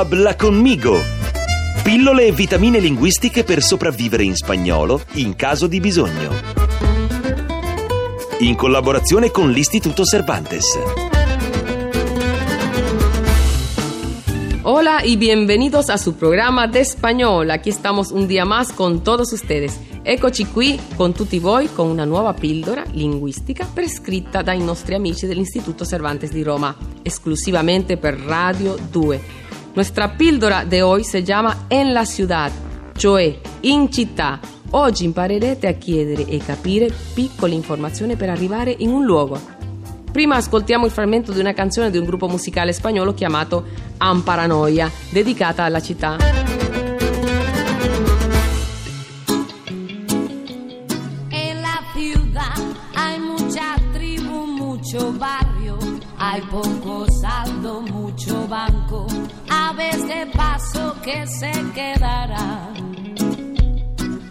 Habla conmigo. Pillole e vitamine linguistiche per sopravvivere in spagnolo in caso di bisogno. In collaborazione con l'Istituto Cervantes. Hola y bienvenidos a su programa de español. Aquí estamos un día más con todos ustedes. Eccoci qui con tutti voi con una nuova pillola linguistica prescritta dai nostri amici dell'Istituto Cervantes di Roma, esclusivamente per Radio 2. Nuestra píldora de hoy se llama En la ciudad, cioè in città. Oggi imparerete a chiedere e capire piccole informazioni per arrivare in un luogo. Prima ascoltiamo il frammento di una canzone di un gruppo musicale spagnolo chiamato Amparanoia, dedicata alla città. En la ciudad hay mucha tribu, mucho barrio, hay poco saldo, mucho banco, aves de paso que se quedará.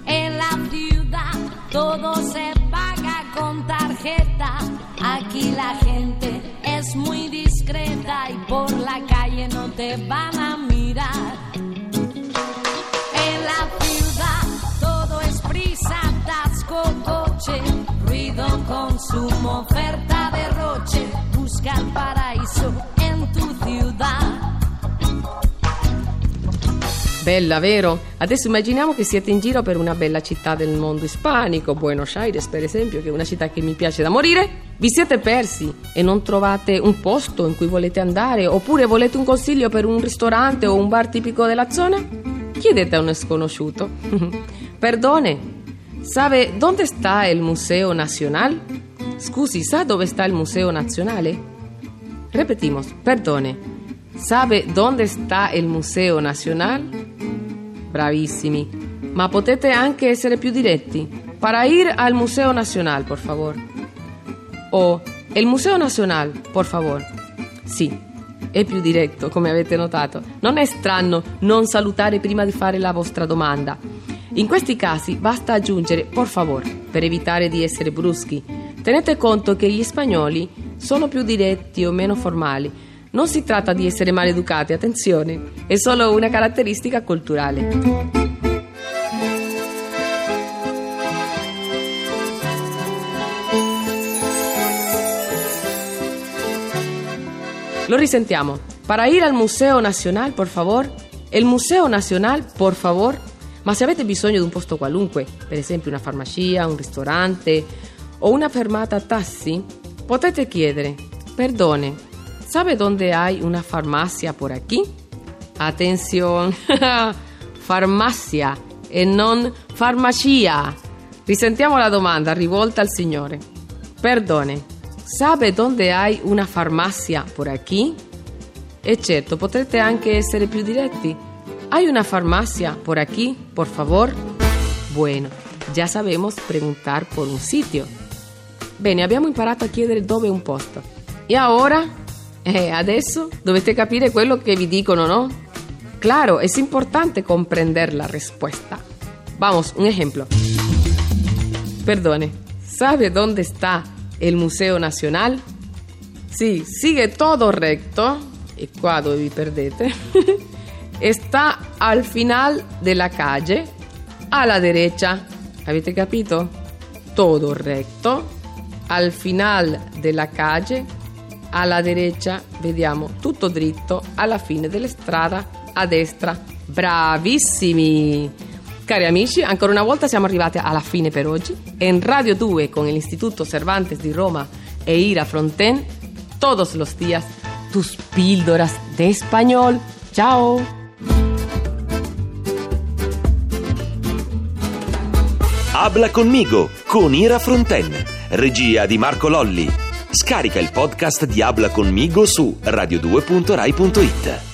En la ciudad todo se paga con tarjeta, aquí la gente es muy discreta y por la calle no te van a mirar. En la ciudad todo es prisa, atasco, coche, ruido, consumo, oferta, derroche. Busca el paraíso en tu ciudad. Bella, vero? Adesso immaginiamo che siete in giro per una bella città del mondo ispanico, Buenos Aires per esempio, che è una città che mi piace da morire. Vi siete persi e non trovate un posto in cui volete andare oppure volete un consiglio per un ristorante o un bar tipico della zona? Chiedete a uno sconosciuto. Perdone, sabe dove sta il Museo Nacional? Scusi, sa dove sta il Museo Nazionale? Repetimos, perdone. ¿Sabe dónde está el Museo Nacional? Bravissimi. Ma potete anche essere più diretti. Para ir al Museo Nacional, por favor. O el Museo Nacional, por favor. Sì, è più diretto, come avete notato. Non è strano non salutare prima di fare la vostra domanda. In questi casi basta aggiungere por favor per evitare di essere bruschi. Tenete conto che gli spagnoli sono più diretti o meno formali. Non si tratta di essere maleducati, attenzione, è solo una caratteristica culturale. Lo risentiamo. Para ir al Museo Nacional, por favor. El Museo Nacional, por favor. Ma se avete bisogno di un posto qualunque, per esempio una farmacia, un ristorante o una fermata taxi, potete chiedere, perdone, ¿sabe dónde hay una farmacia por aquí? Attenzione, farmacia e non farmacia. Risentiamo la domanda rivolta al Signore. Perdone, ¿sabe dónde hay una farmacia por aquí? E certo, potrete anche essere più diretti. ¿Hay una farmacia por aquí, por favor? Bueno, ya sabemos preguntar por un sitio. Bene, abbiamo imparato a chiedere dove un posto. E ora? Eh, adesso dovete capire quello che vi dicono, ¿no? Claro, es importante comprender la respuesta. Vamos, un ejemplo. Perdone, ¿sabe dónde está el Museo Nacional? Sì, sigue todo recto. E qua dove vi perdete. Está al final della calle, alla derecha. Avete capito? Todo recto. Al final della calle, alla derecha. Vediamo, tutto dritto, alla fine della strada, a destra. Bravissimi! Cari amici, ancora una volta siamo arrivati alla fine per oggi. In Radio 2 con l'Istituto Cervantes di Roma e Ira Fronten, todos los días, tus píldoras de español. Ciao! Habla conmigo con Ira Fronten, regia di Marco Lolli. Scarica il podcast di Habla conmigo su radio2.rai.it.